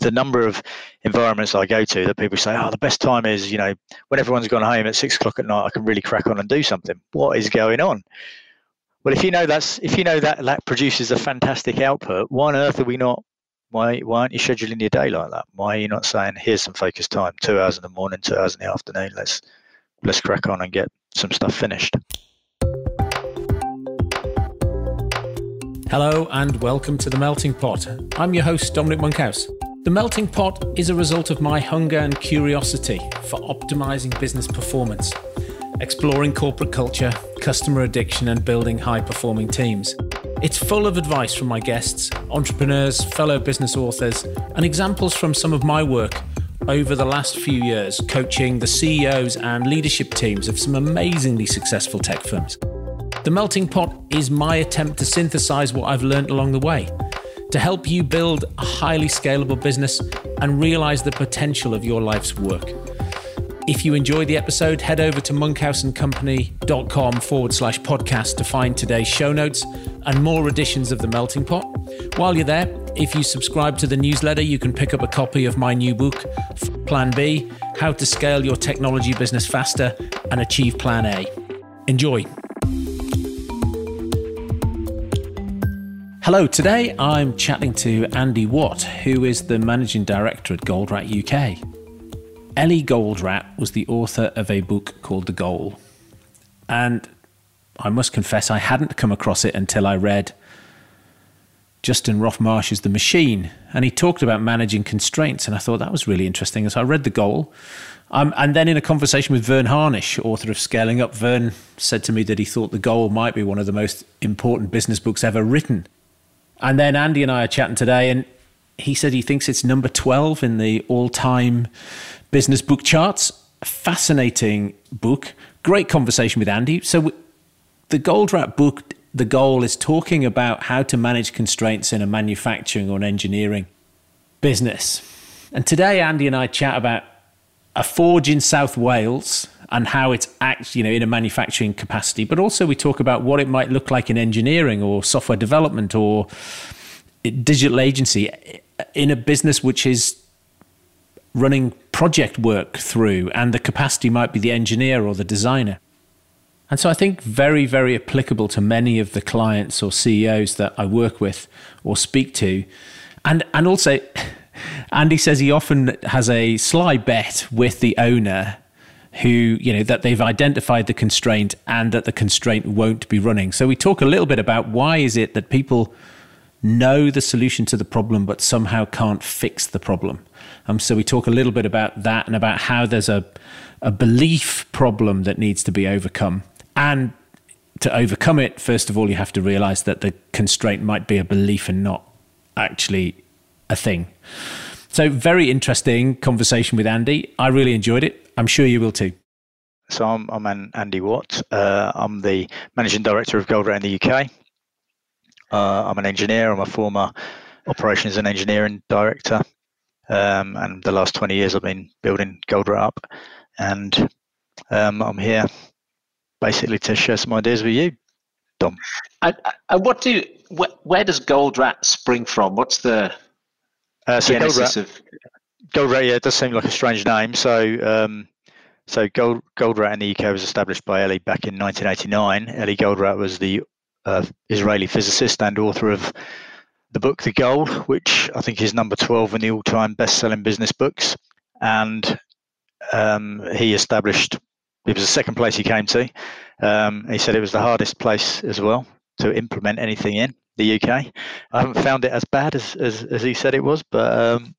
the number of environments I go to that people say, "Oh, the best time is you know when everyone's gone home at six o'clock at night. I can really crack on and do something." What is going on? Well, if you know that's if you know that that produces a fantastic output, why on earth are we not? Why why aren't you scheduling your day like that? Why are you not saying, "Here's some focus time, two hours in the morning, two hours in the afternoon. Let's let's crack on and get some stuff finished." Hello and welcome to The Melting Pot. I'm your host, Dominic Monkhouse. The Melting Pot is a result of my hunger and curiosity for optimizing business performance, exploring corporate culture, customer addiction, and building high performing teams. It's full of advice from my guests, entrepreneurs, fellow business authors, and examples from some of my work over the last few years coaching the CEOs and leadership teams of some amazingly successful tech firms. The Melting Pot is my attempt to synthesize what I've learned along the way to help you build a highly scalable business and realize the potential of your life's work. If you enjoyed the episode, head over to monkhouseandcompany.com forward slash podcast to find today's show notes and more editions of The Melting Pot. While you're there, if you subscribe to the newsletter, you can pick up a copy of my new book, Plan B How to Scale Your Technology Business Faster and Achieve Plan A. Enjoy. Hello, today I'm chatting to Andy Watt, who is the managing director at Goldratt UK. Eli Goldratt was the author of a book called The Goal. And I must confess, I hadn't come across it until I read Justin Roff-Marsh's The Machine. And he talked about managing constraints. And I thought that was really interesting. So I read The Goal. Um, and then in a conversation with Verne Harnish, author of Scaling Up, Verne said to me that he thought The Goal might be one of the most important business books ever written. And then Andy and I are chatting today, and he said he thinks it's number 12 in the all time business book charts. Fascinating book. Great conversation with Andy. So, the Gold Goldratt book, the goal is talking about how to manage constraints in a manufacturing or an engineering business. And today, Andy and I chat about a forge in South Wales and how it's act, you know, in a manufacturing capacity, but also we talk about what it might look like in engineering or software development or digital agency in a business which is running project work through, and the capacity might be the engineer or the designer. And so I think very, very applicable to many of the clients or CEOs that I work with or speak to. And and also Andy says he often has a sly bet with the owner who, you know, that they've identified the constraint and that the constraint won't be running. So we talk a little bit about why is it that people know the solution to the problem but somehow can't fix the problem. Um, so we talk a little bit about that and about how there's a, a belief problem that needs to be overcome. And to overcome it, first of all, you have to realize that the constraint might be a belief and not actually a thing. So, very interesting conversation with Andy. I really enjoyed it. I'm sure you will too. So I'm, I'm Andy Watt. Uh, I'm the managing director of Goldratt in the UK. Uh, I'm an engineer. I'm a former operations and engineering director. Um, and the last 20 years I've been building Goldratt up. And um, I'm here basically to share some ideas with you, Dom. And, and what do where, where does Goldratt spring from? What's the uh, so genesis Goldratt, of Goldratt, yeah, it does seem like a strange name. So, um, so Gold, Goldratt in the UK was established by Eli back in 1989. Eli Goldratt was the uh, Israeli physicist and author of the book The Goal, which I think is number 12 in the all-time best-selling business books. And um, he established. It was the second place he came to. Um, he said it was the hardest place as well to implement anything in the UK. I haven't found it as bad as, as, as he said it was, but um,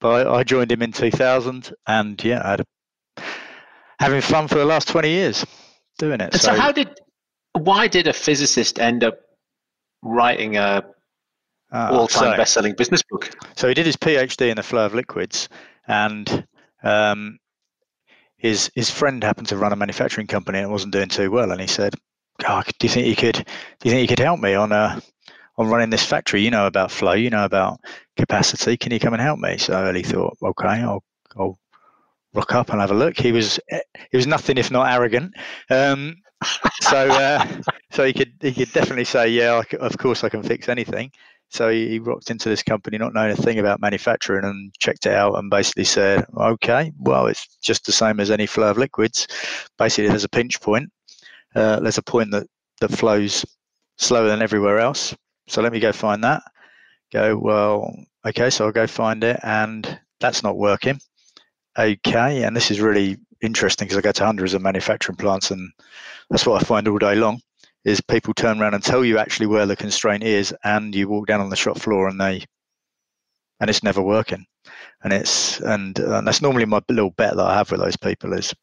but I, I joined him in 2000, and yeah, I had a, having fun for the last 20 years doing it. So, so, how did, why did a physicist end up writing a uh, all-time so, best-selling business book? So he did his PhD in the flow of liquids, and um, his his friend happened to run a manufacturing company and wasn't doing too well, and he said, oh, "Do you think you could? Do you think you could help me on a on running this factory. You know about flow, you know about capacity. Can you come and help me? So Eli thought, okay, I'll, I'll rock up and have a look. He was he was nothing if not arrogant. Um, so uh, so he could he could definitely say, yeah, of course I can fix anything. So he, he rocked into this company not knowing a thing about manufacturing and checked it out and basically said, okay, well, it's just the same as any flow of liquids. Basically, there's a pinch point. Uh, there's a point that, that flows slower than everywhere else. So let me go find that. Go, well, okay, so I'll go find it and that's not working. Okay, and this is really interesting because I go to hundreds of manufacturing plants and that's what I find all day long is people turn around and tell you actually where the constraint is and you walk down on the shop floor and they and it's never working and it's and, and that's normally my little bet that i have with those people is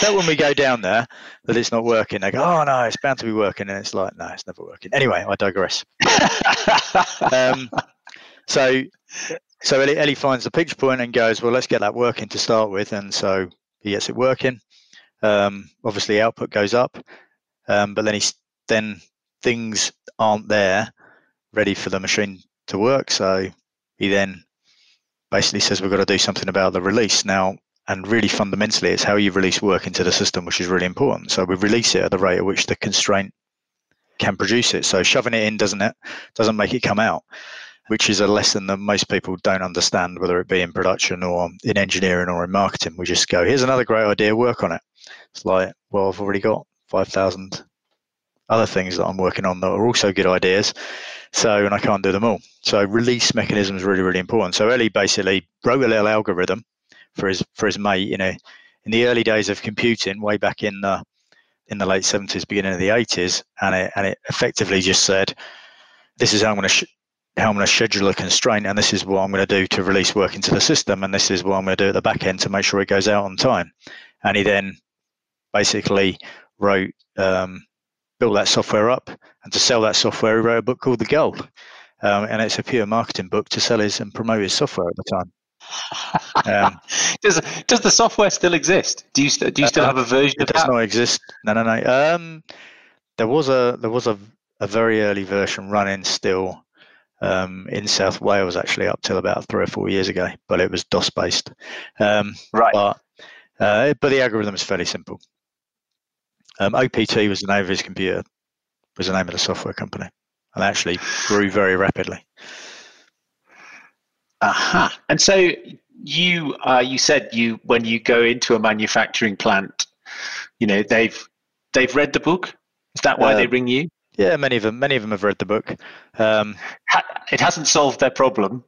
that when we go down there that it's not working they go oh no it's bound to be working and it's like no it's never working anyway i digress um, so so Eli, Eli finds the pinch point and goes well let's get that working to start with and so he gets it working um, obviously output goes up um, but then he's then things aren't there ready for the machine to work. So he then basically says we've got to do something about the release now. And really fundamentally, it's how you release work into the system, which is really important. So we release it at the rate at which the constraint can produce it. So shoving it in doesn't it doesn't make it come out, which is a lesson that most people don't understand, whether it be in production or in engineering or in marketing. We just go, here's another great idea, work on it. It's like, well, I've already got 5,000 other things that I'm working on that are also good ideas. So, and I can't do them all. So, release mechanism is really, really important. So, Eli basically wrote a little algorithm for his for his mate. You know, in the early days of computing, way back in the in the late 70s, beginning of the 80s, and it and it effectively just said, "This is how I'm going to sh- how I'm going to schedule a constraint, and this is what I'm going to do to release work into the system, and this is what I'm going to do at the back end to make sure it goes out on time." And he then basically wrote um, built that software up, and to sell that software, he wrote a book called The Goal, um, and it's a pure marketing book to sell his and promote his software at the time. Um, does does the software still exist? Do you st- do you still uh, have a version? It does that? not exist. No, no, no. Um, there was a there was a, a very early version running still um, in South Wales actually up till about three or four years ago, but it was DOS based. Um, right. But uh, but the algorithm is fairly simple. Um, OPT was the name of his computer, was the name of the software company, and actually grew very rapidly. Aha! Uh-huh. And so you uh, you said you when you go into a manufacturing plant, you know they've they've read the book. Is that why uh, they ring you? Yeah, many of them many of them have read the book. Um, it hasn't solved their problem.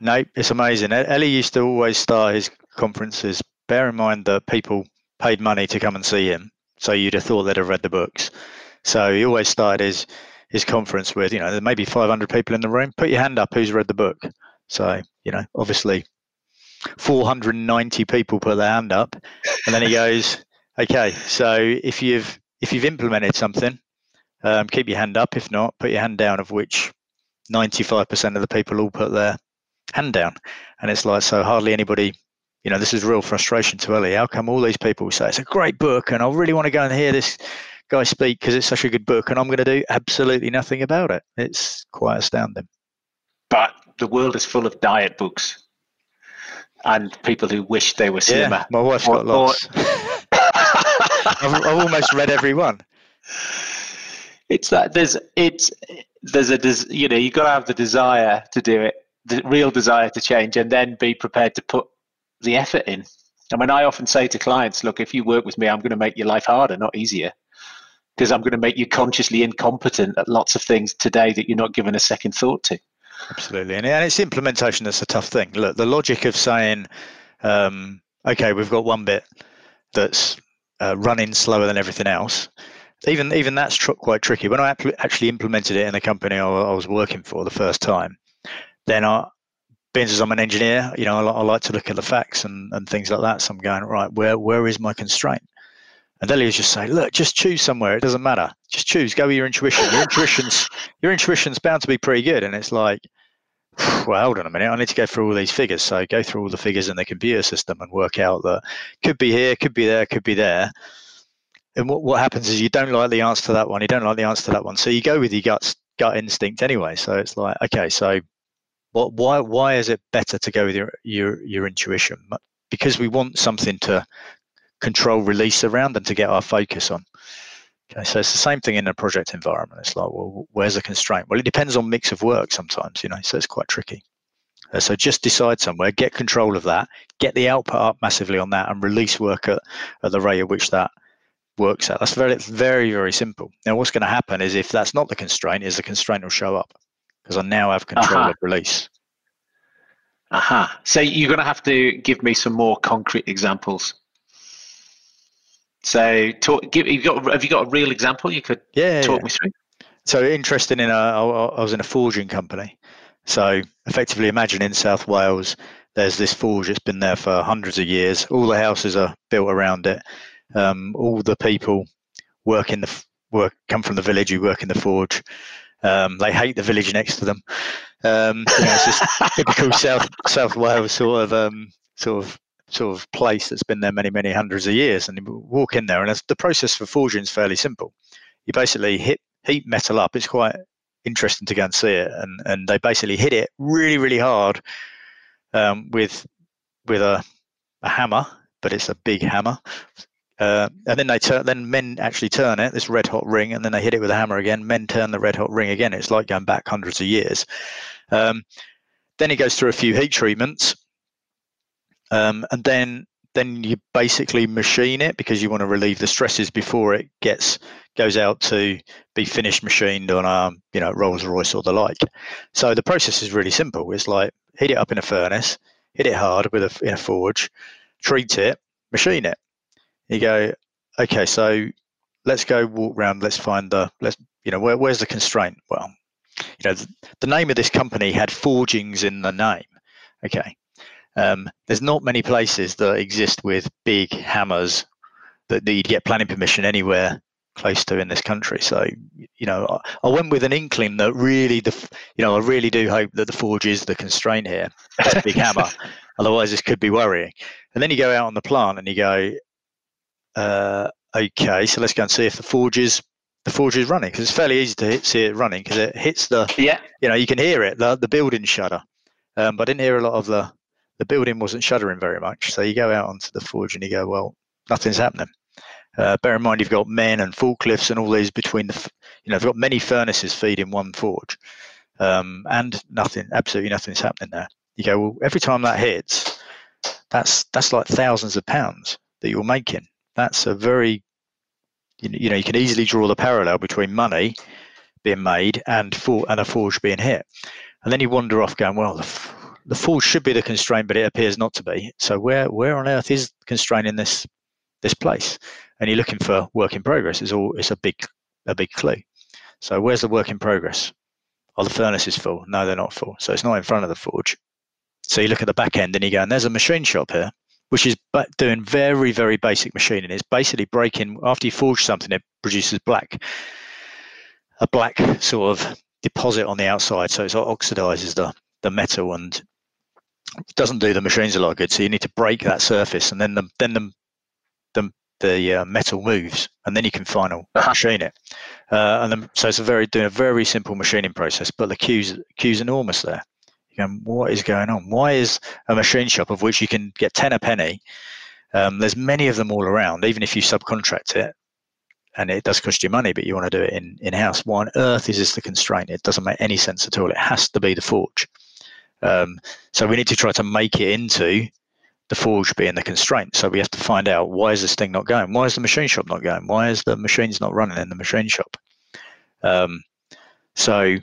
No, it's amazing. Eli used to always start his conferences. Bear in mind that people paid money to come and see him, so you'd have thought they'd have read the books. So he always started his his conference with, you know, there may be 500 people in the room. Put your hand up. Who's read the book? So you know, obviously, 490 people put their hand up, and then he goes, okay, so if you've if you've implemented something, um, keep your hand up. If not, put your hand down. Of which 95% of the people all put their hand down, and it's like so hardly anybody you know, this is real frustration to Eli. How come all these people say it's a great book and I really want to go and hear this guy speak because it's such a good book and I'm going to do absolutely nothing about it? It's quite astounding. But the world is full of diet books and people who wish they were slimmer. Yeah, my wife's got lots. I've, I've almost read every one. It's that there's it's there's a you know you got to have the desire to do it, the real desire to change, and then be prepared to put the effort in. I mean, I often say to clients, look, if you work with me, I'm going to make your life harder, not easier, because I'm going to make you consciously incompetent at lots of things today that you're not giving a second thought to. Absolutely. And, and it's implementation that's a tough thing. Look, the logic of saying, um, okay, we've got one bit that's uh, running slower than everything else. Even even that's tr- quite tricky. When I actually implemented it in the company I, I was working for the first time, then I, being as I'm an engineer, you know, I, I, like to look at the facts and, and things like that. So I'm going right. Where where is my constraint? And Eli just say, look, just choose somewhere. It doesn't matter. Just choose. Go with your intuition. Your intuition's your intuition's bound to be pretty good. And it's like, well, hold on a minute. I need to go through all these figures. So go through all the figures in the computer system and work out that could be here, could be there, could be there. And what, what happens is you don't like the answer to that one. You don't like the answer to that one. So you go with your guts, gut instinct anyway. So it's like, okay, so what, why why is it better to go with your, your your intuition? Because we want something to control release around and to get our focus on. Okay, so it's the same thing in a project environment. It's like, well, where's the constraint? Well, it depends on mix of work sometimes, you know, so it's quite tricky. Uh, so just decide somewhere, get control of that, get the output up massively on that, and release work at, at the rate at which that works out. That's very, very, very simple. Now, what's going to happen is if that's not the constraint, is the constraint will show up because I now have control uh-huh. of release. Aha. Uh-huh. So you're going to have to give me some more concrete examples. So, talk, give, you got, have you got a real example you could yeah, talk yeah. me through? So, interesting in a, I was in a forging company. So, effectively, imagine in South Wales, there's this forge that's been there for hundreds of years. All the houses are built around it. Um, all the people work in the work come from the village who work in the forge. Um, they hate the village next to them. Um, you know, it's just typical South South Wales sort of um, sort of sort of place that's been there many many hundreds of years. And you walk in there, and the process for forging is fairly simple. You basically hit heat metal up. It's quite interesting to go and see it, and and they basically hit it really really hard um, with with a a hammer, but it's a big hammer. Uh, and then they turn. Then men actually turn it, this red hot ring, and then they hit it with a hammer again. Men turn the red hot ring again. It's like going back hundreds of years. Um, then it goes through a few heat treatments, um, and then then you basically machine it because you want to relieve the stresses before it gets goes out to be finished machined on a you know Rolls Royce or the like. So the process is really simple. It's like heat it up in a furnace, hit it hard with a in a forge, treat it, machine it you go, okay, so let's go walk around. Let's find the let's you know where, where's the constraint? Well, you know the, the name of this company had forgings in the name. Okay, um, there's not many places that exist with big hammers that, that you'd get planning permission anywhere close to in this country. So, you know, I, I, went with an inkling that really the, you know, I really do hope that the forge is the constraint here. Big hammer. Otherwise, this could be worrying. And then you go out on the plant and you go, uh, okay, so let's go and see if the forge is the forge is running because it's fairly easy to hit, see it running because it hits the yeah you know you can hear it the the building shudder, um, but I didn't hear a lot of the the building wasn't shuddering very much. So you go out onto the forge and you go, well, nothing's happening. Uh, bear in mind you've got men and forklifts and all these between the you know they've got many furnaces feeding one forge, um, and nothing absolutely nothing's happening there. You go well every time that hits, that's that's like thousands of pounds that you're making that's a very you know you can easily draw the parallel between money being made and for and a forge being hit and then you wander off going well the, the forge should be the constraint but it appears not to be. So where where on earth is constraint in this this place? And you're looking for work in progress it's all it's a big a big clue. So where's the work in progress? Are the furnaces full? No they're not full. So it's not in front of the forge. So you look at the back end and you go and there's a machine shop here which is doing very, very basic machining. It's basically breaking, after you forge something, it produces black, a black sort of deposit on the outside. So it oxidizes the, the metal and doesn't do the machines a lot of good. So you need to break that surface and then the, then the, the, the uh, metal moves and then you can final uh-huh. machine it. Uh, and then, so it's a very, doing a very simple machining process, but the queue's, queue's enormous there going, what is going on? Why is a machine shop of which you can get 10 a penny? Um, there's many of them all around, even if you subcontract it, and it does cost you money, but you want to do it in, in house. Why on earth is this the constraint? It doesn't make any sense at all. It has to be the forge. Um, so we need to try to make it into the forge being the constraint. So we have to find out why is this thing not going? Why is the machine shop not going? Why is the machines not running in the machine shop? Um, so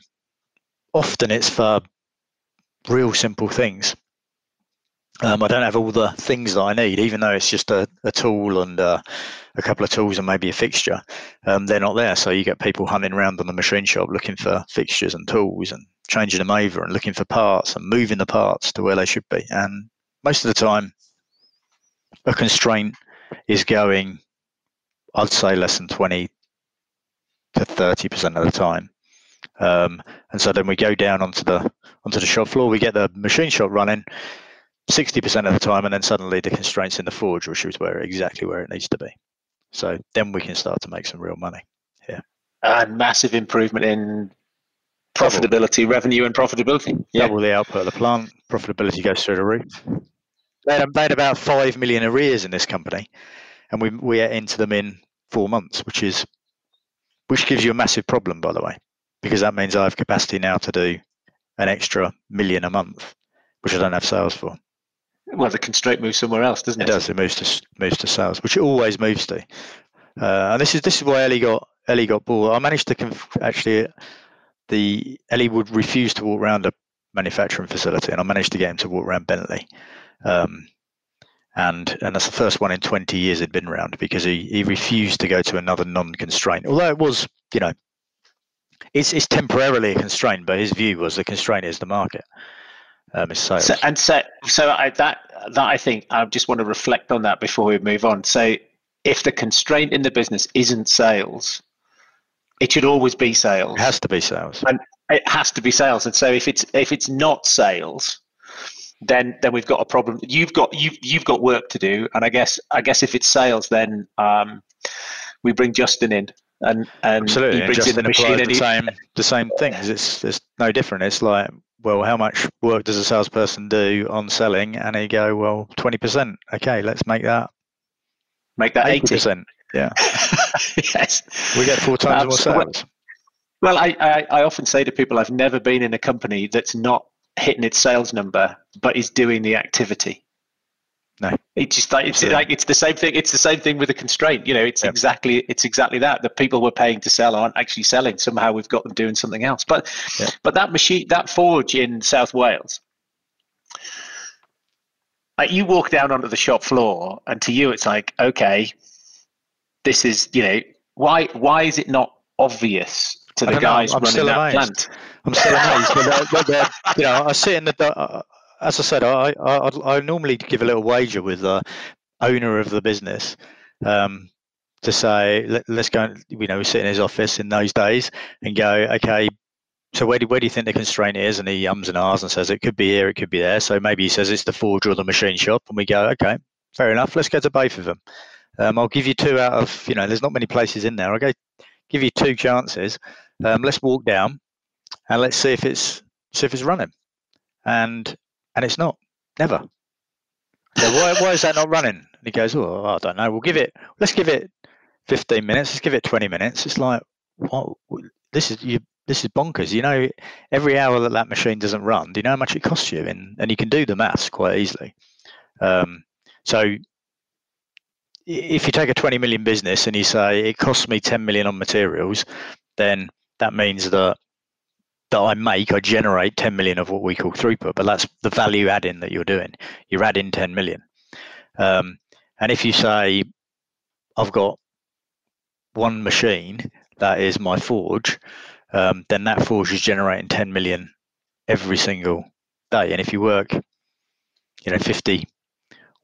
often it's for real simple things. Um, I don't have all the things that I need, even though it's just a, a tool and uh, a couple of tools and maybe a fixture. Um, they're not there, so you get people hunting around on the machine shop looking for fixtures and tools and changing them over and looking for parts and moving the parts to where they should be. And most of the time, a constraint is going, I'd say, less than twenty to thirty percent of the time. Um, and so then we go down onto the onto the shop floor. We get the machine shop running 60% of the time, and then suddenly the constraints in the forge, which is where exactly where it needs to be. So then we can start to make some real money. Yeah. And massive improvement in profitability, Double. revenue, and profitability. Yeah. Double the output of the plant. Profitability goes through the roof. They had, they had about five million arrears in this company, and we we are into them in four months, which is which gives you a massive problem, by the way, because that means I have capacity now to do an extra million a month, which I don't have sales for. Well, the constraint moves somewhere else, doesn't it? It does. It moves to moves to sales, which it always moves to. Uh, and this is this is why Eli got Eli got bored. I managed to conf- actually the Eli would refuse to walk around a manufacturing facility, and I managed to get him to walk around Bentley. Um, and and that's the first one in 20 years he'd been around because he, he refused to go to another non-constraint. Although it was, you know, it's it's temporarily a constraint, but his view was the constraint is the market. Um, sales. So, and so so I, that that I think I just want to reflect on that before we move on. So if the constraint in the business isn't sales, it should always be sales. It has to be sales. And it has to be sales. And so if it's if it's not sales, then then we've got a problem. You've got you've you've got work to do. And I guess I guess if it's sales, then um, we bring Justin in. And, and Absolutely. he brings and in the machine and the he, same the same things. It's it's no different. It's like well, how much work does a salesperson do on selling? And he go, well, twenty percent. Okay, let's make that make that eighty percent. Yeah. yes. We get four times Um, more sales. Well, I, I, I often say to people, I've never been in a company that's not hitting its sales number, but is doing the activity. No. It's just like it's like it's the same thing. It's the same thing with a constraint. You know, it's Yep. exactly it's exactly that. The people we're paying to sell aren't actually selling. Somehow we've got them doing something else. But Yep. but that machine, that forge in South Wales, like you walk down onto the shop floor, and to you it's like, okay, this is you know why why is it not obvious to the know, guys I'm running that amazed. plant? I'm still amazed. but they're, they're, they're- you know, I sit in the. Uh, As I said, I, I I normally give a little wager with the owner of the business um, to say Let, let's go. and- You know, sit in his office in those days and go, okay. So where do where do you think the constraint is? And he ums and ahs and says it could be here, it could be there. So maybe he says it's the forge or the machine shop, and we go, okay, fair enough. Let's go to both of them. Um, I'll give you two out of you know. There's not many places in there. I'll go give you two chances. Um, let's walk down and let's see if it's see if it's running. And and it's not. Never. So why why is that not running? And he goes, Oh, I don't know. We'll give it let's give it fifteen minutes, let's give it twenty minutes. It's like what this is you this is bonkers. You know, every hour that that machine doesn't run, do you know how much it costs you? And and you can do the maths quite easily. Um, so if you take a 20 million business and you say it costs me 10 million on materials, then that means that that I make, I generate 10 million of what we call throughput, but that's the value adding that you're doing. You're adding 10 million. Um, and if you say, I've got one machine that is my forge, um, then that forge is generating 10 million every single day. And if you work, you know, 50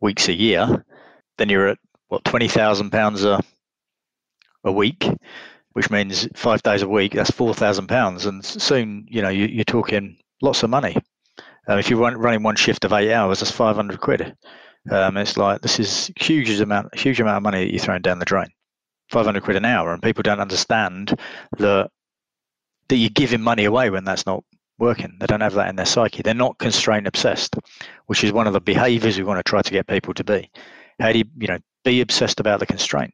weeks a year, then you're at what 20,000 pounds a a week, which means five days a week. That's four thousand pounds, and soon you know you, you're talking lots of money. Um, if you're run, running one shift of eight hours, that's five hundred quid. Um, it's like this is huge amount, huge amount of money that you're throwing down the drain. Five hundred quid an hour, and people don't understand that that you're giving money away when that's not working. They don't have that in their psyche. They're not constraint obsessed, which is one of the behaviours we want to try to get people to be. How do you, you know, be obsessed about the constraint?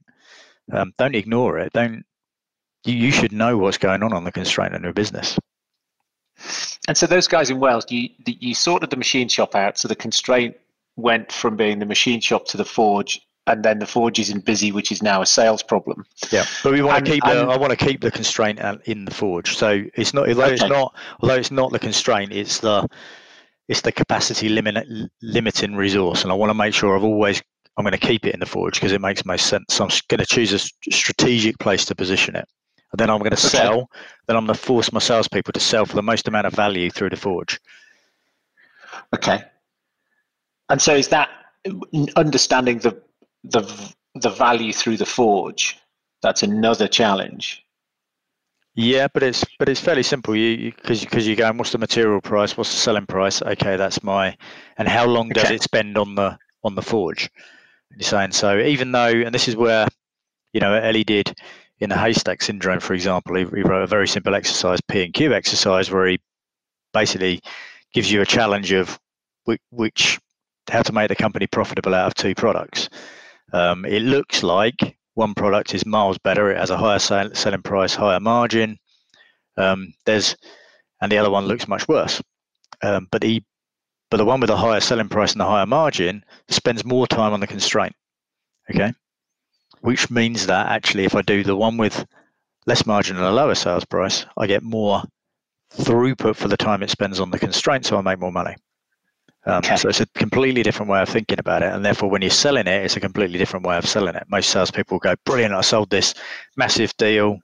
Um, don't ignore it. Don't. You, you should know what's going on on the constraint in your business. And so those guys in Wales, you you sorted the machine shop out, so the constraint went from being the machine shop to the forge, and then the forge isn't busy, which is now a sales problem. Yeah, but we want And- to keep the. and- I want to keep the constraint in the forge. So it's not. Although it's not. Although it's not the constraint. It's the. It's the capacity limit limiting resource, and I want to make sure I've always. I'm going to keep it in the forge because it makes most sense. So I'm going to choose a strategic place to position it. And then I'm going to Okay. sell. Then I'm going to force my salespeople to sell for the most amount of value through the forge. Okay. And so is that understanding the the the value through the forge? That's another challenge. Yeah, but it's but it's fairly simple. You because because you're going, what's the material price? What's the selling price? Okay, that's my. And how long does Okay. it spend on the on the forge? You're saying so. Even though, and this is where, you know, Eli did in the haystack syndrome, for example, he, he wrote a very simple exercise, P and Q exercise, where he basically gives you a challenge of which, which how to make the company profitable out of two products. Um, it looks like one product is miles better. It has a higher sale, selling price, higher margin. Um, there's, and the other one looks much worse. Um, but he, but the one with the higher selling price and the higher margin spends more time on the constraint. Okay, which means that actually, if I do the one with less margin and a lower sales price, I get more throughput for the time it spends on the constraint, so I make more money. Um, okay. So it's a completely different way of thinking about it, and therefore, when you're selling it, it's a completely different way of selling it. Most salespeople go, "Brilliant! I sold this massive deal,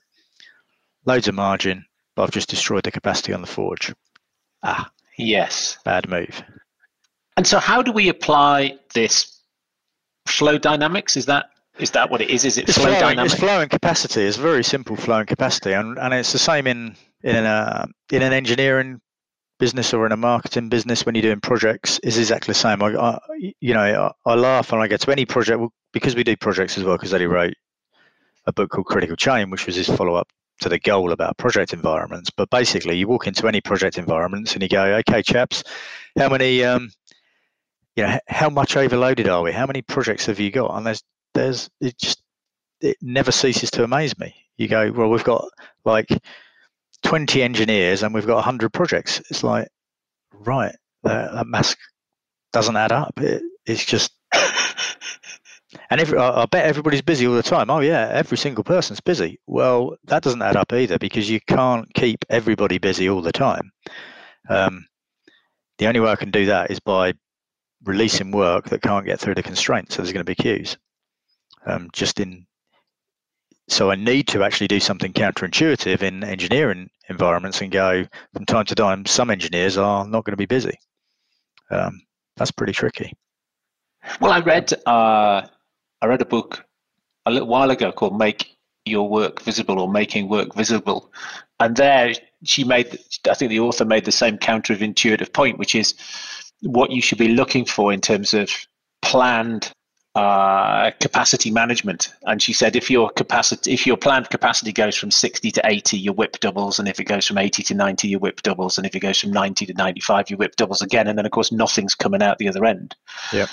loads of margin, but I've just destroyed the capacity on the forge." Ah, yes, bad move. And so, how do we apply this flow dynamics? Is that is that what it is? Is it it's flow flowing, dynamics? It's flow and capacity. It's very simple flow and capacity, and, and it's the same in in a in an engineering business or in a marketing business when you're doing projects is exactly the same. I, I you know, I, I, laugh when I get to any project because we do projects as well. Because Eli wrote a book called Critical Chain, which was his follow-up to the goal about project environments. But basically, you walk into any project environments and you go, "Okay, chaps, how many, um, you know, how much overloaded are we? How many projects have you got?" And there's, there's, it just, it never ceases to amaze me. You go, "Well, we've got like." 20 engineers and we've got 100 projects. It's like, right, that, that mask doesn't add up. It, it's just. and every, I, I bet everybody's busy all the time. Oh, yeah, every single person's busy. Well, that doesn't add up either because you can't keep everybody busy all the time. Um, the only way I can do that is by releasing work that can't get through the constraints. So there's going to be queues. Um, just in so I need to actually do something counterintuitive in engineering environments and go from time to time. Some engineers are not going to be busy. Um, that's pretty tricky. Well, I read uh, I read a book a little while ago called "Make Your Work Visible" or "Making Work Visible," and there she made I think the author made the same counterintuitive point, which is what you should be looking for in terms of planned uh, capacity management. And she said if your capacity, if your planned capacity goes from 60 to 80, your WIP doubles, and if it goes from 80 to 90, your WIP doubles, and if it goes from 90 to 95, your WIP doubles again, and then of course nothing's coming out the other end. Yeah.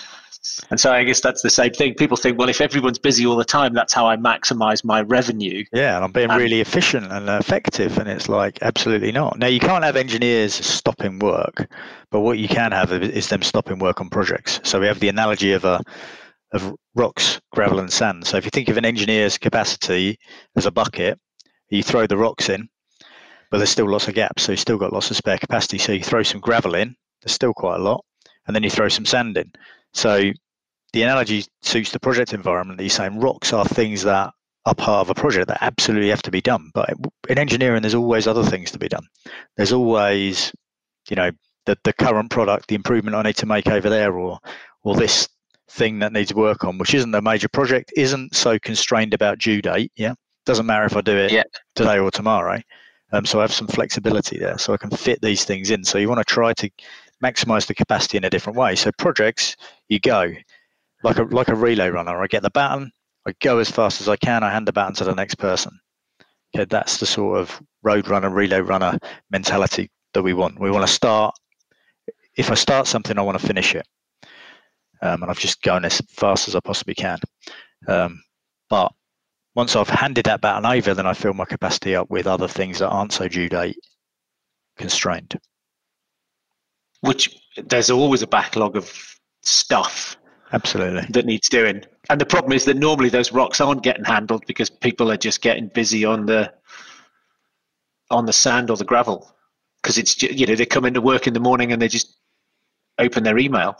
And so I guess that's the same thing. People think, well, if everyone's busy all the time, that's how I maximize my revenue. Yeah, and I'm being and, really efficient and effective. And it's like, absolutely not. Now, you can't have engineers stopping work, but what you can have is them stopping work on projects. So we have the analogy of a of rocks, gravel, and sand. So if you think of an engineer's capacity as a bucket, you throw the rocks in, but there's still lots of gaps. So you've still got lots of spare capacity. So you throw some gravel in, there's still quite a lot, and then you throw some sand in. So the analogy suits the project environment. You're saying rocks are things that are part of a project that absolutely have to be done. But in engineering, there's always other things to be done. There's always, you know, the, the current product, the improvement I need to make over there, or or this thing that needs to work on, which isn't a major project, isn't so constrained about due date. Yeah, doesn't matter if I do it yeah. today or tomorrow. Um, so I have some flexibility there, so I can fit these things in. So you want to try to maximize the capacity in a different way. So projects, you go like a like a relay runner. I get the baton, I go as fast as I can. I hand the baton to the next person. Okay, that's the sort of road runner, relay runner mentality that we want. We want to start. If I start something, I want to finish it um, and I've just gone as fast as I possibly can. Um, but once I've handed that baton over, then I fill my capacity up with other things that aren't so due date constrained. Which there's always a backlog of stuff absolutely that needs doing and the problem is that normally those rocks aren't getting handled because people are just getting busy on the on the sand or the gravel because it's you know they come into work in the morning and they just open their email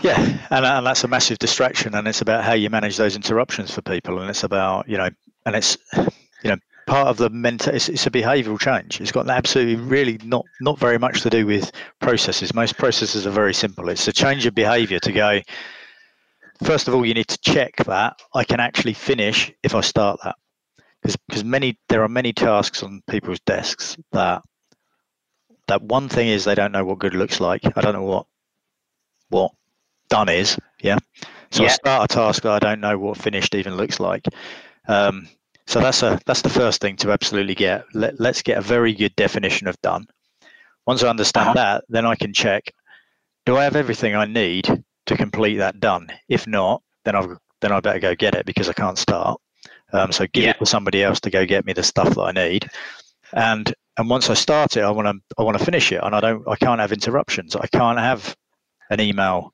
yeah, and, and that's a massive distraction, and it's about how you manage those interruptions for people, and it's about you know, and it's you know part of the mental. It's, it's a behavioural change. It's got absolutely mm-hmm. really not not very much to do with processes. Most processes are very simple. It's a change of behaviour to go. First of all, you need to check that I can actually finish if I start that, because because many there are many tasks on people's desks that that one thing is they don't know what good looks like. I don't know what what done is. Yeah. So yeah. I start a task that I don't know what finished even looks like. Um, so that's a that's the first thing to absolutely get. Let, let's get a very good definition of done. Once I understand uh-huh. that, then I can check: Do I have everything I need to complete that done? If not, then I've then I better go get it because I can't start. Um, so give Yeah. it to somebody else to go get me the stuff that I need. And and once I start it, I want to I want to finish it, and I don't I can't have interruptions. I can't have an email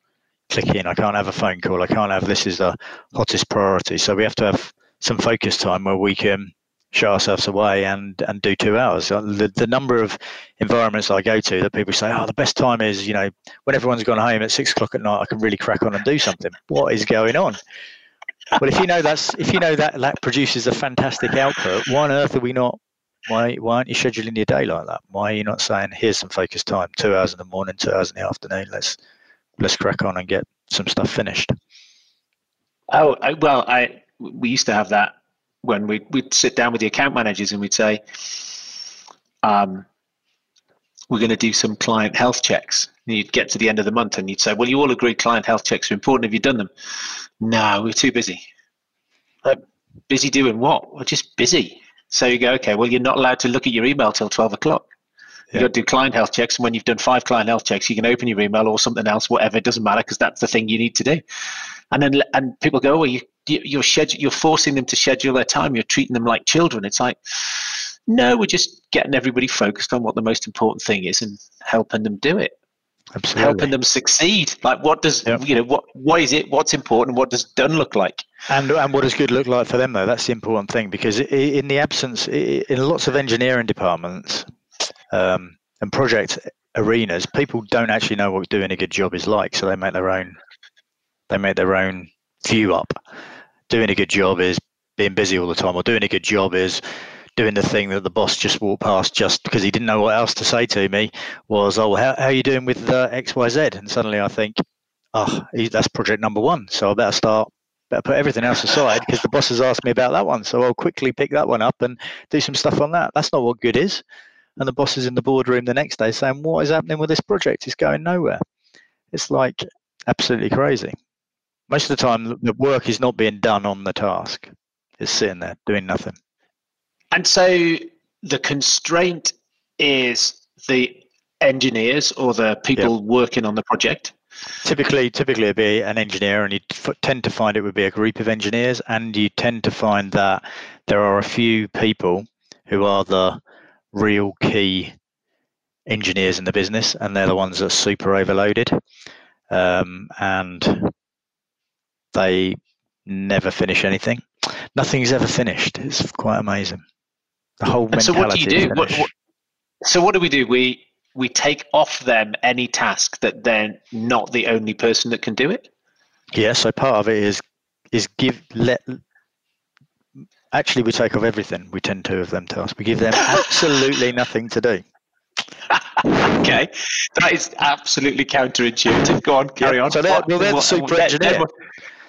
click in. I can't have a phone call. I can't have this is the hottest priority. So we have to have some focus time where we can show ourselves away and and do two hours. Uh, The, the number of environments I go to that people say, oh, the best time is you know when everyone's gone home at six o'clock at night. I can really crack on and do something. What is going on? Well, if you know that's if you know that that produces a fantastic output, why on earth are we not? Why why aren't you scheduling your day like that? Why are you not saying here's some focus time, two hours in the morning, two hours in the afternoon? Let's let's crack on and get some stuff finished. Oh I, well, I we used to have that when we we'd sit down with the account managers and we'd say, um, "We're going to do some client health checks." And you'd get to the end of the month and you'd say, "Well, you all agree client health checks are important. Have you done them?" No, we're too busy. Like, busy doing what? We're just busy. So you go, okay, well, you're not allowed to look at your email till 12 o'clock. You Yeah. got to do client health checks. And when you've done five client health checks, you can open your email or something else, whatever. It doesn't matter because that's the thing you need to do. And then and people go, well, you, you- you're schedule, you're forcing them to schedule their time. You're treating them like children. It's like, no, we're just getting everybody focused on what the most important thing is and helping them do it Absolutely. helping them succeed. Like, what does Yep. you know? What what is it? What's important? What does done look like? And and what does good look like for them though? That's the important thing because in the absence in lots of engineering departments um, and project arenas, people don't actually know what doing a good job is like, so they make their own they make their own view up. Doing a good job is being busy all the time, or doing a good job is doing the thing that the boss just walked past just because he didn't know what else to say to me was, oh, how, how are you doing with uh, X, Y, Z? And suddenly I think, oh, that's project number one, so I better start better put everything else aside because the boss has asked me about that one. So I'll quickly pick that one up and do some stuff on that. That's not what good is. And the boss is in the boardroom the next day saying, What is happening with this project? It's going nowhere. It's like absolutely crazy. Most of the time, the- work is not being done on the task, it's sitting there doing nothing. And so the constraint is the engineers or the people working on the project. Typically, typically it'd be an engineer, and you tend to find it would be a group of engineers, and you tend to find that there are a few people who are the real key engineers in the business, and they're the ones that are super overloaded, um, and they never finish anything. Nothing's ever finished. It's quite amazing. The whole And so, what do you do? What, what, so, what do we do? We we take off them any task that they're not the only person that can do it. Yeah, so part of it is is give let actually we take off everything. We tend to of them tasks. We give them absolutely nothing to do. okay, that is absolutely counterintuitive. Go on, carry Yeah, on. so they're- What- well, they're the super they're- engineer.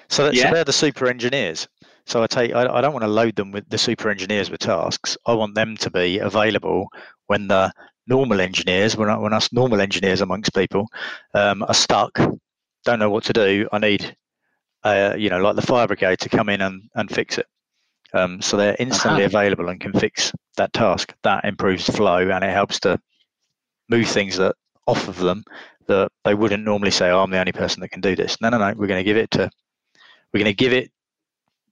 So, that, Yeah. so they're the super engineers. So I take I, I don't want to load them with the super engineers with tasks. I want them to be available when the normal engineers, when, when us normal engineers amongst people um, are stuck, don't know what to do. I need, uh, you know, like the fire brigade to come in and, and fix it. Um, so they're instantly Uh-huh. available and can fix that task. That improves flow and it helps to move things that off of them that they wouldn't normally say, oh, I'm the only person that can do this. No, no, no. We're going to give it to, we're going to give it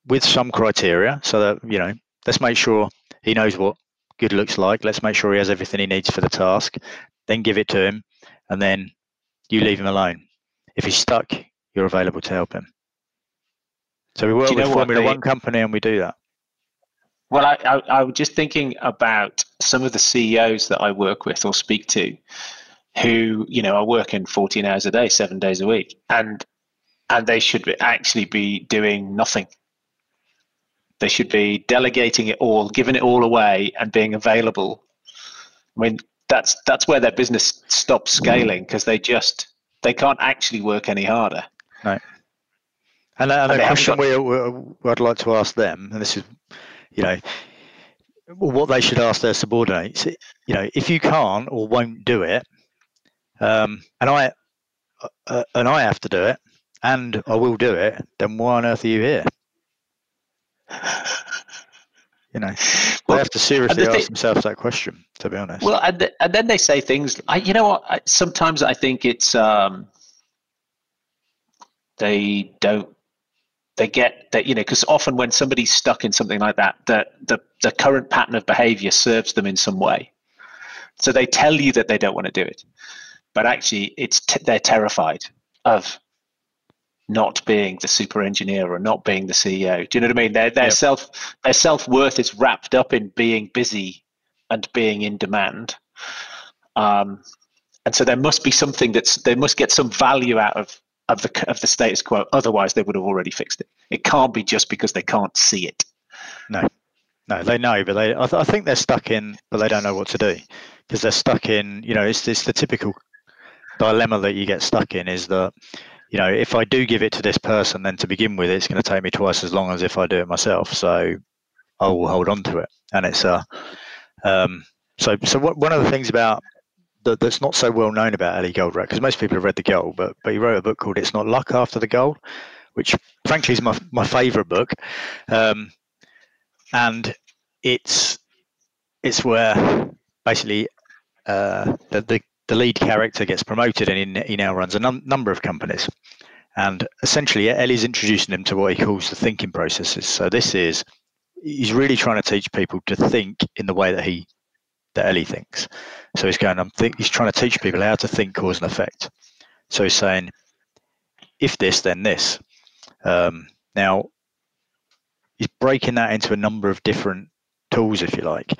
with some criteria so that, you know, let's make sure he knows what good looks like. Let's make sure he has everything he needs for the task. Then give it to him and then you leave him alone. If he's stuck, you're available to help him. So we work with Formula they- One company and we do that. Well, I, I, I was just thinking about some of the CEOs that I work with or speak to who, you know, are working 14 hours a day, seven days a week, and and they should be, actually be doing nothing. They should be delegating it all, giving it all away, and being available. I mean, that's that's where their business stops scaling because they just they can't actually work any harder. And, uh, and And the they question got- we, we, I'd like to ask them, and this is, you know, what they should ask their subordinates. You know, if you can't or won't do it, um, and I uh, and I have to do it, and I will do it, then why on earth are you here? You know, they Well, have to seriously the ask thing- themselves that question. To be honest, Well, and, th- and then they say things. I, you know what? I, sometimes I think it's um, they don't they get that you know because often when somebody's stuck in something like that the, the the current pattern of behavior serves them in some way. So they tell you that they don't want to do it but actually it's t- they're terrified of not being the super engineer or not being the ceo do you know what i mean? Their, their yep. self their self-worth is wrapped up in being busy and being in demand. Um, and so there must be something that's they must get some value out of of the of the status quo. Otherwise, they would have already fixed it. It can't be just because they can't see it. No, no, they know, but they I, th- I think they're stuck in, but they don't know what to do because they're stuck in. You know, it's it's the typical dilemma that you get stuck in is that you know if I do give it to this person, then to begin with, it's going to take me twice as long as if I do it myself. So I will hold on to it, and it's a. Uh, um, so so what, one of the things about that, that's not so well known about Eli Goldratt because most people have read the goal, but but he wrote a book called "It's Not Luck After the Goal," which frankly is my my favourite book, um, and it's it's where basically uh, the, the the lead character gets promoted and he, he now runs a num- number of companies. And essentially, Eli's introducing him to what he calls the thinking processes. So this is he's really trying to teach people to think in the way that he that Eli thinks. So he's going, I'm think he's trying to teach people how to think cause and effect. So he's saying, if this, then this. Um, now, he's breaking that into a number of different tools, if you like.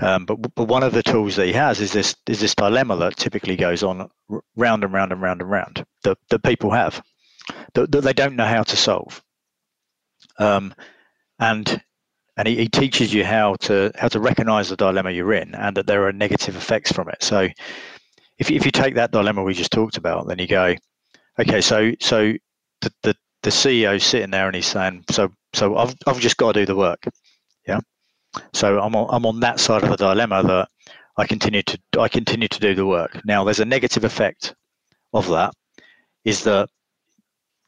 Um, but but one of the tools that he has is this is this dilemma that typically goes on round and round and round and round that, that people have that, that they don't know how to solve. Um, and and he, he, teaches you how to how to recognize the dilemma you're in and that there are negative effects from it. So if if you take that dilemma we just talked about then you go okay so so the, the the CEO's sitting there and he's saying so so I've, I've just got to do the work. Yeah? So I'm on, I'm on that side of the dilemma that I continue to I continue to do the work. Now there's a negative effect of that is that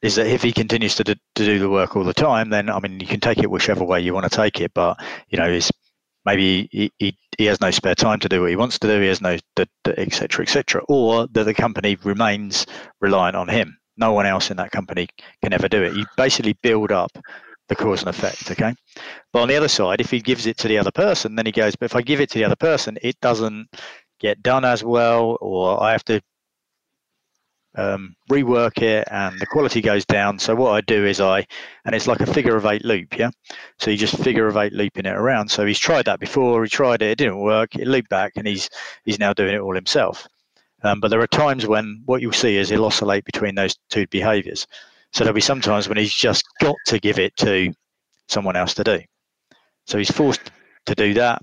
is that if he continues to do, to do the work all the time, then I mean you can take it whichever way you want to take it, but you know, is maybe he, he, he, has no spare time to do what he wants to do, he has no etc. etc. or that the company remains reliant on him. No one else in that company can ever do it. You basically build up the cause and effect. Okay, but on the other side, if he gives it to the other person, then he goes, but if I give it to the other person, it doesn't get done as well, or I have to um, rework it and the quality goes down. So what I do is I, and it's like a figure of eight loop, yeah. So you just figure of eight looping it around. So he's tried that before. He tried it, it didn't work. It looped back, and he's he's now doing it all himself. Um, but there are times when what you'll see is he'll oscillate between those two behaviours. So there'll be sometimes when he's just got to give it to someone else to do. So he's forced to do that.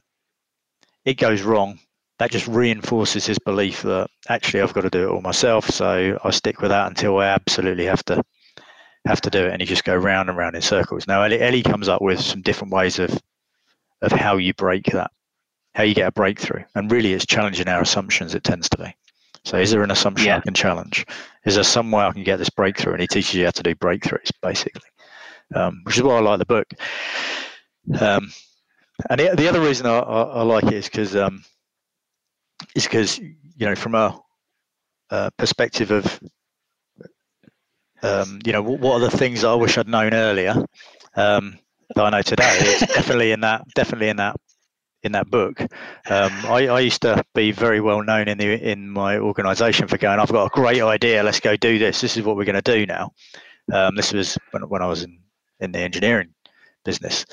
It goes wrong that just reinforces his belief that actually I've got to do it all myself. So I stick with that until I absolutely have to have to do it, and you just go round and round in circles. Now Ellie, Eli comes up with some different ways of of how you break that, how you get a breakthrough, and really it's challenging our assumptions. It tends to be. So is there an assumption yeah. I can challenge? Is there some way I can get this breakthrough? And he teaches you how to do breakthroughs, basically, um, which is why I like the book. Um, and the, the other reason I, I, I like it is because um, is because you know from a, a perspective of um, you know what are the things I wish I'd known earlier um, that I know today. It's definitely in that definitely in that in that book. Um, I, I, used to be very well known in the in my organisation for going. I've got a great idea. Let's go do this. This is what we're going to do now. Um, this was when, when I was in in the engineering business,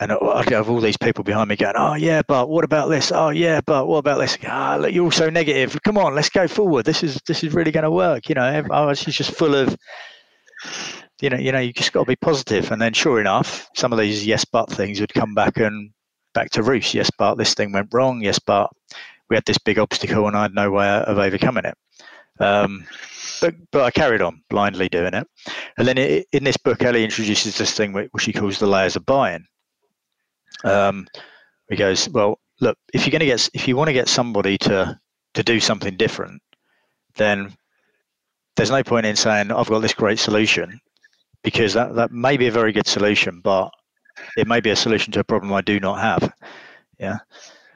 and I'd have all these people behind me going, "Oh yeah, but what about this? Oh yeah, but what about this? Ah, you're so negative. Come on, let's go forward. This is this is really going to work." You know, I was just full of, you know, you know, you just got to be positive. And then, sure enough, some of these yes but things would come back and back to roost. Yes, but this thing went wrong. Yes, but we had this big obstacle, and I had no way of overcoming it. Um, but but I carried on blindly doing it. And then it, in this book, Eli introduces this thing which he calls the layers of buy-in um, he goes, well, look, if you're going to get, if you want to get somebody to to do something different, then there's no point in saying I've got this great solution, because that that may be a very good solution, but it may be a solution to a problem I do not have. Yeah.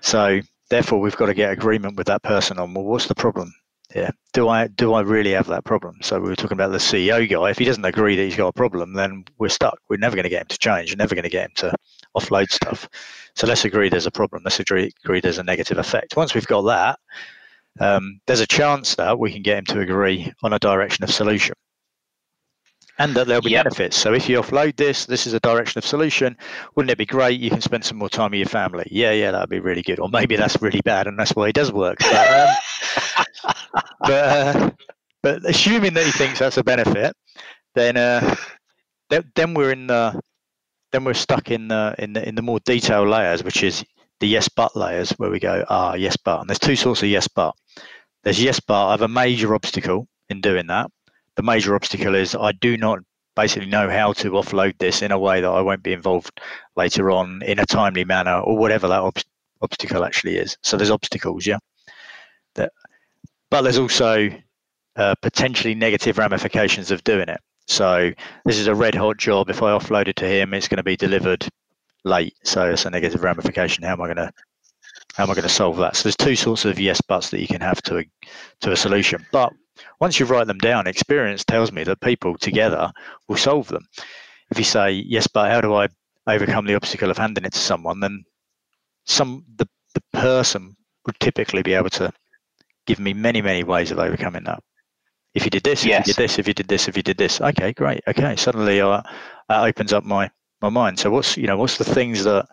So therefore, we've got to get agreement with that person on well, what's the problem? Yeah, do I do I really have that problem? So we were talking about the CEO guy. If he doesn't agree that he's got a problem, then we're stuck. We're never going to get him to change. We're never going to get him to offload stuff. So let's agree there's a problem. Let's agree, agree there's a negative effect. Once we've got that, um, there's a chance that we can get him to agree on a direction of solution and that there'll be yep. benefits. So if you offload this, this is a direction of solution. Wouldn't it be great? You can spend some more time with your family. Yeah, yeah, that'd be really good. Or maybe that's really bad, and that's why it does work. But, um, but, uh, but, assuming that he thinks that's a benefit, then uh, then we're in the then we're stuck in the in the in the more detailed layers, which is the yes but layers, where we go ah yes but. And there's two sorts of yes but. There's yes but I have a major obstacle in doing that the major obstacle is I do not basically know how to offload this in a way that I won't be involved later on in a timely manner or whatever that ob- obstacle actually is. So there's obstacles, yeah. That, but there's also uh, potentially negative ramifications of doing it. So this is a red hot job. If I offload it to him, it's going to be delivered late. So it's a negative ramification. How am I going to how am I going to solve that? So there's two sorts of yes buts that you can have to a, to a solution. But once you write them down, experience tells me that people together will solve them. If you say, yes, but how do I overcome the obstacle of handing it to someone, then some the, the person would typically be able to give me many, many ways of overcoming that. If you did this, yes. if you did this, if you did this, if you did this, okay, great, okay. Suddenly, uh, that opens up my my mind. So what's you know what's the things that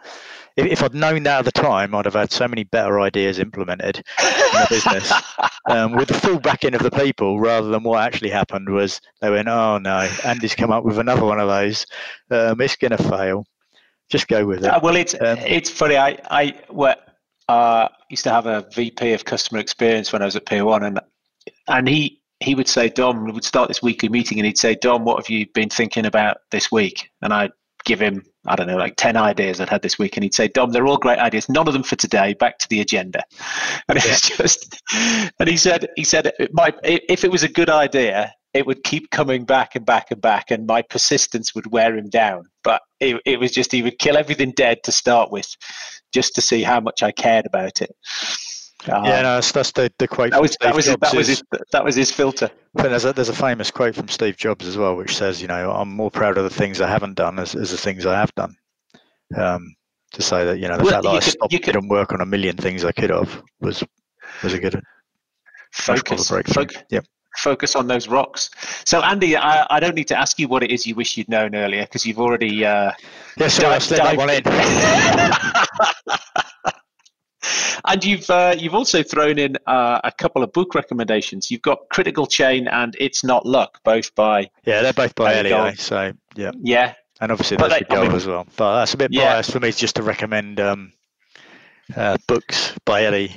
if, if I'd known that at the time, I'd have had so many better ideas implemented in the business um, with the full backing of the people rather than what actually happened was they went, oh no, Andy's come up with another one of those. Um, it's going to fail. Just go with it. Uh, well, it's um, it's funny. I I what uh, used to have a VP of customer experience when I was at Peer 1, and and he he would say, Dom, we would start this weekly meeting, and he'd say, Dom, what have you been thinking about this week? And I'd give him, I don't know, like 10 ideas I'd had this week. And he'd say, Dom, they're all great ideas. None of them for today. Back to the agenda. And it's just, and he said, he said, it might, if it was a good idea, it would keep coming back and back and back, and my persistence would wear him down. But it, it was just, he would kill everything dead to start with, just to see how much I cared about it. Um, yeah, no, that's, that's the, the quote. That was that was, his, that was his that was his filter. But there's a, there's a famous quote from Steve Jobs as well, which says, you know, I'm more proud of the things I haven't done as, as the things I have done. Um, to say that you know the well, fact that I could, stopped could, and work on a million things I could have was was a good focus. Focus, focus on those rocks. So Andy, I, I don't need to ask you what it is you wish you'd known earlier because you've already uh, yes, yeah, so dived, dived, that one in. and you've uh, you've also thrown in uh, a couple of book recommendations. You've got Critical Chain and It's Not Luck, both by yeah, they're both by Eli. So yeah, yeah, and obviously that's they, I mean, as well. But that's a bit yeah. biased for me just to recommend um, uh, books by Eli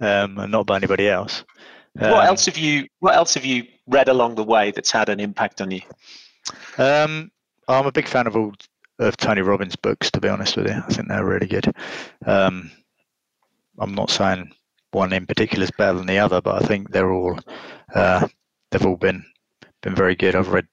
um, and not by anybody else. Um, what else have you What else have you read along the way that's had an impact on you? Um, I'm a big fan of all of Tony Robbins' books. To be honest with you, I think they're really good. Um, I'm not saying one in particular is better than the other, but I think they're all uh, they've all been been very good. I've read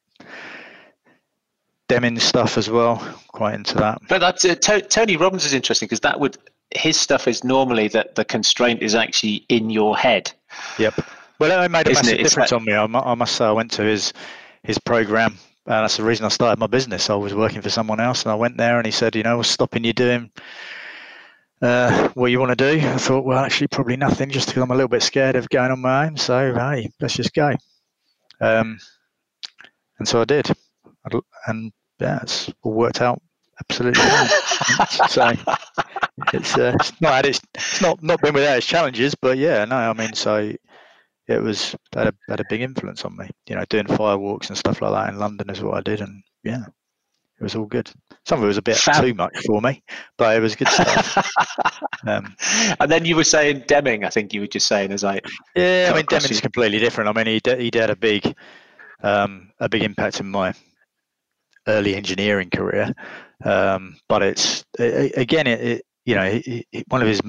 Deming's stuff as well, quite into that. But that's uh, T- Tony Robbins is interesting because that would his stuff is normally that the constraint is actually in your head. Yep. Well, it made a Isn't massive difference on me. I, I must say, I went to his his program. And that's the reason I started my business. I was working for someone else, and I went there, and he said, "You know, what's stopping you doing uh, what you want to do. I thought, well, actually, probably nothing, just because I'm a little bit scared of going on my own. So, hey, let's just go. Um, and so I did, and yeah, it's all worked out absolutely. so it's, uh, it's not its, it's not not been without its challenges, but yeah, no, I mean, so it was had a, had a big influence on me. You know, doing firewalks and stuff like that in London is what I did, and yeah, it was all good. Some of it was a bit Fab. too much for me, but it was good stuff. um, and then you were saying Deming. I think you were just saying as I. Yeah, I mean Deming's completely different. I mean he did, he did a big, um, a big impact in my early engineering career. Um, but it's it, again, it, it, you know it, one of his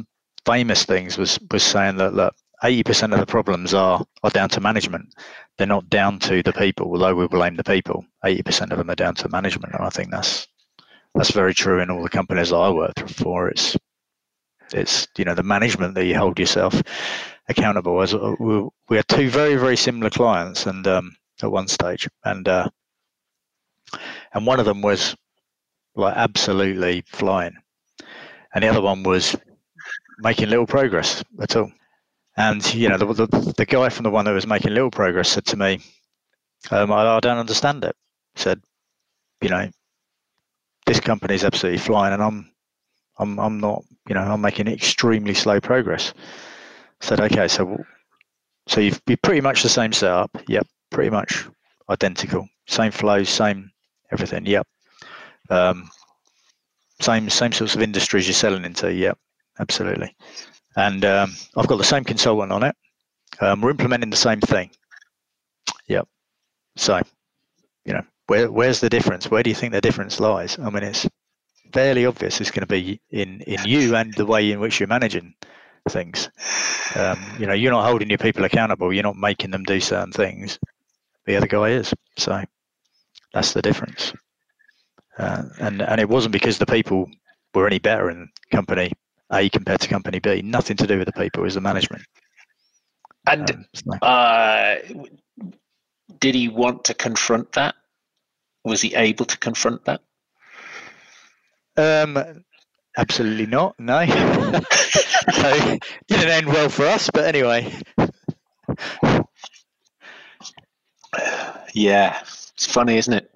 famous things was was saying that look, 80% of the problems are, are down to management. They're not down to the people, although we blame the people. 80% of them are down to management. And I think that's that's very true in all the companies I worked for. It's it's you know the management that you hold yourself accountable. As uh, we, we had two very very similar clients, and um, at one stage, and uh, and one of them was like absolutely flying, and the other one was making little progress at all. And you know, the, the, the guy from the one that was making little progress said to me, um, I, I, don't understand it." Said, "You know, this company is absolutely flying, and I'm, I'm, I'm not. You know, I'm making extremely slow progress." said, "Okay, so, so you've be pretty much the same setup. Yep, pretty much identical, same flows, same everything. Yep. Um, same same sorts of industries you're selling into. Yep, absolutely." And um, I've got the same consultant on it. Um, we're implementing the same thing. Yep. So, you know, where where's the difference? Where do you think the difference lies? I mean, it's fairly obvious. It's going to be in in you and the way in which you're managing things. Um, you know, you're not holding your people accountable. You're not making them do certain things. The other guy is. So that's the difference. Uh, and and it wasn't because the people were any better in company a compared to company B. Nothing to do with the people, it was the management. And um, so. uh, did he want to confront that? Was he able to confront that? Um, absolutely not. No. so didn't end well for us, but anyway. Yeah, it's funny, isn't it?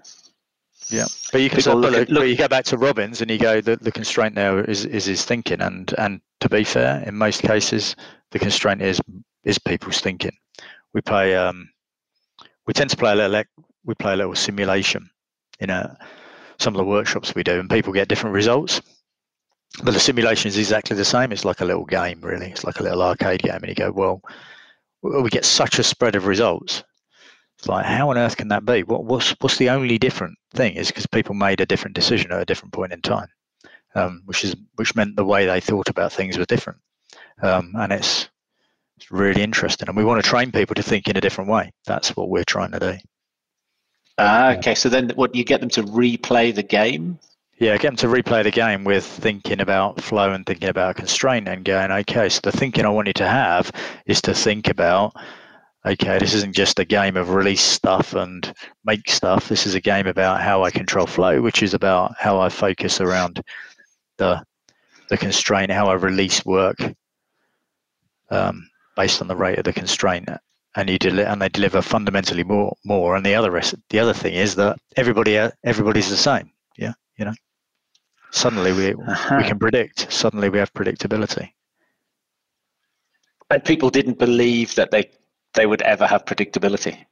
Yeah, but you can look, you go back to Robbins and you go the, the constraint there is is his thinking, and and to be fair, in most cases, the constraint is is people's thinking. We play um, we tend to play a little we play a little simulation in a, some of the workshops we do, and people get different results. But the simulation is exactly the same. It's like a little game, really. It's like a little arcade game, and you go, well, we get such a spread of results it's like, how on earth can that be? What, what's what's the only different thing is because people made a different decision at a different point in time, um, which is which meant the way they thought about things was different, um, and it's it's really interesting. And we want to train people to think in a different way. That's what we're trying to do. Ah, okay. So then, what you get them to replay the game? Yeah, get them to replay the game with thinking about flow and thinking about constraint and going, okay, so the thinking I want you to have is to think about okay, this isn't just a game of release stuff and make stuff. This is a game about how I control flow, which is about how I focus around the the constraint, how I release work um, based on the rate of the constraint, and you del- and they deliver fundamentally more more. And the other rest, the other thing is that everybody everybody's the same. Yeah, you know. Suddenly we uh-huh. we can predict. Suddenly we have predictability. And people didn't believe that they they would ever have predictability.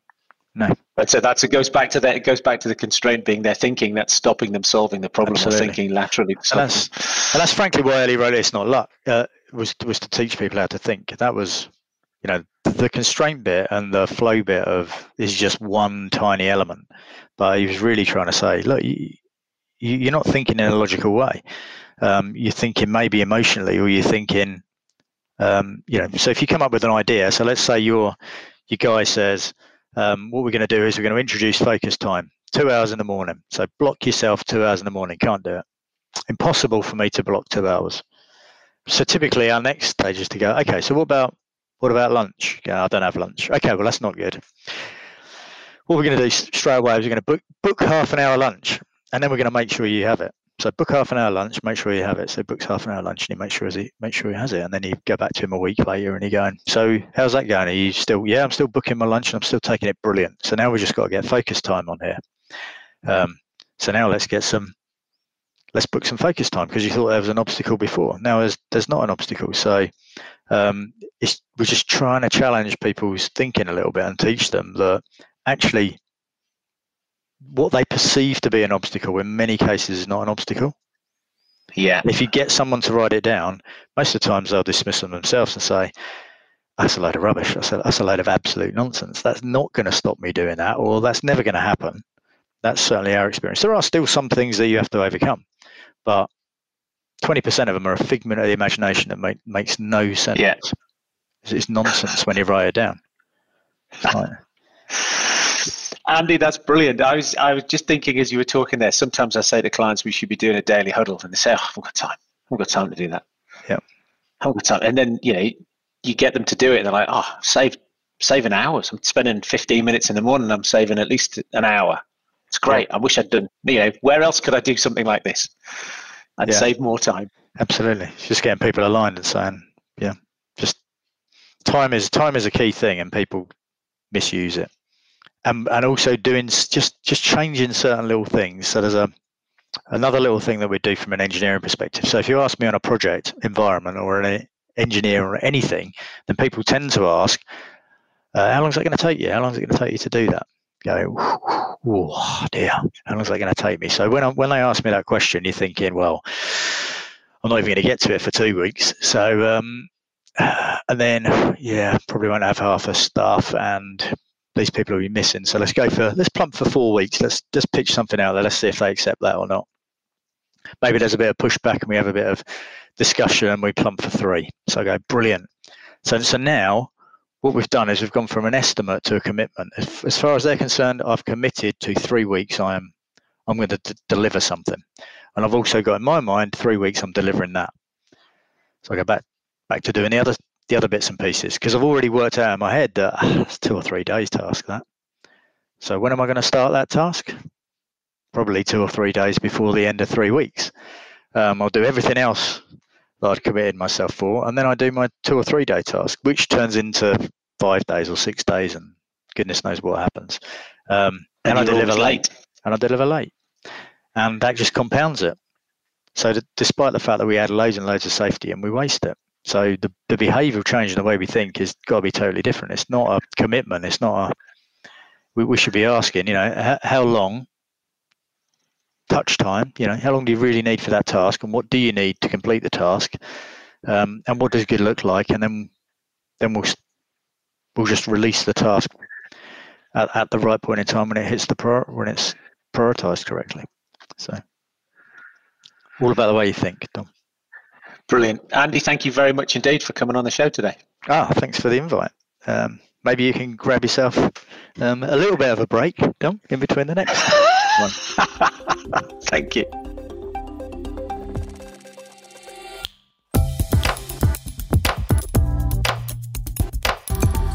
No. But so that's it goes back to that. It goes back to the constraint being their thinking that's stopping them solving the problem Absolutely. or thinking laterally. And that's, and that's frankly why wrote it. It's not luck. Uh, was was to teach people how to think. That was, you know, the constraint bit and the flow bit of is just one tiny element. But he was really trying to say, look, you, you're not thinking in a logical way. Um, you're thinking maybe emotionally, or you're thinking um, you know, so if you come up with an idea, so let's say your your guy says, um, what we're going to do is we're going to introduce focus time, two hours in the morning. So block yourself two hours in the morning. Can't do it. Impossible for me to block two hours. So typically our next stage is to go, okay, so what about what about lunch? I don't have lunch. Okay, well that's not good. What we're going to do straight away is we're going to book book half an hour lunch, and then we're going to make sure you have it. So book half an hour lunch, make sure you have it. So books half an hour lunch and he makes sure he make sure he has it. And then you go back to him a week later and you going, So how's that going? Are you still yeah, I'm still booking my lunch and I'm still taking it brilliant. So now we've just got to get focus time on here. Um, so now let's get some let's book some focus time because you thought there was an obstacle before. Now there's there's not an obstacle. So um, we're just trying to challenge people's thinking a little bit and teach them that actually what they perceive to be an obstacle in many cases is not an obstacle. Yeah. If you get someone to write it down, most of the times they'll dismiss them themselves and say, that's a load of rubbish. That's a, that's a load of absolute nonsense. That's not going to stop me doing that, or that's never going to happen. That's certainly our experience. There are still some things that you have to overcome, but 20% of them are a figment of the imagination that make, makes no sense. Yeah. It's, it's nonsense when you write it down. Andy, that's brilliant. I was I was just thinking as you were talking there. Sometimes I say to clients we should be doing a daily huddle, and they say, "Oh, I've got time. I've got time to do that." Yeah, I've got time. And then you know, you get them to do it, and they're like, "Oh, save saving hours. I'm spending 15 minutes in the morning. I'm saving at least an hour. It's great. Yeah. I wish I'd done. You know, where else could I do something like this and yeah. save more time? Absolutely. It's just getting people aligned and saying, yeah, just time is time is a key thing, and people misuse it. And and also doing just just changing certain little things. So there's a another little thing that we do from an engineering perspective. So if you ask me on a project environment or an engineer or anything, then people tend to ask, uh, "How long is that going to take you? How long is it going to take you to do that?" Go, oh dear, how long is that going to take me? So when I, when they ask me that question, you're thinking, well, I'm not even going to get to it for two weeks. So um, and then yeah, probably won't have half the staff and these people will be missing. So let's go for let's plump for four weeks. Let's just pitch something out there. Let's see if they accept that or not. Maybe there's a bit of pushback and we have a bit of discussion and we plump for three. So I go brilliant. So so now what we've done is we've gone from an estimate to a commitment. As, as far as they're concerned, I've committed to three weeks. I am I'm going to d- deliver something, and I've also got in my mind three weeks. I'm delivering that. So I go back back to doing the other the other bits and pieces because I've already worked out in my head that it's two or three days task that. So when am I going to start that task? Probably two or three days before the end of three weeks. Um, I'll do everything else that I'd committed myself for, and then I do my two or three day task, which turns into five days or six days, and goodness knows what happens. Um, and, and I deliver late. late, and I deliver late, and that just compounds it. So, despite the fact that we add loads and loads of safety and we waste it, so the, the behavioural change in the way we think is got to be totally different. It's not a commitment. It's not a. We, we should be asking, you know, how, how long touch time, you know, how long do you really need for that task and what do you need to complete the task? Um, and what does good look like? And then then we'll we'll just release the task at, at the right point in time when it hits the prior, when it's prioritized correctly. So all about the way you think, Dom. Brilliant. Andy, thank you very much indeed for coming on the show today. Ah, thanks for the invite. Um, maybe you can grab yourself um, a little bit of a break, Dom, in between the next one. thank you.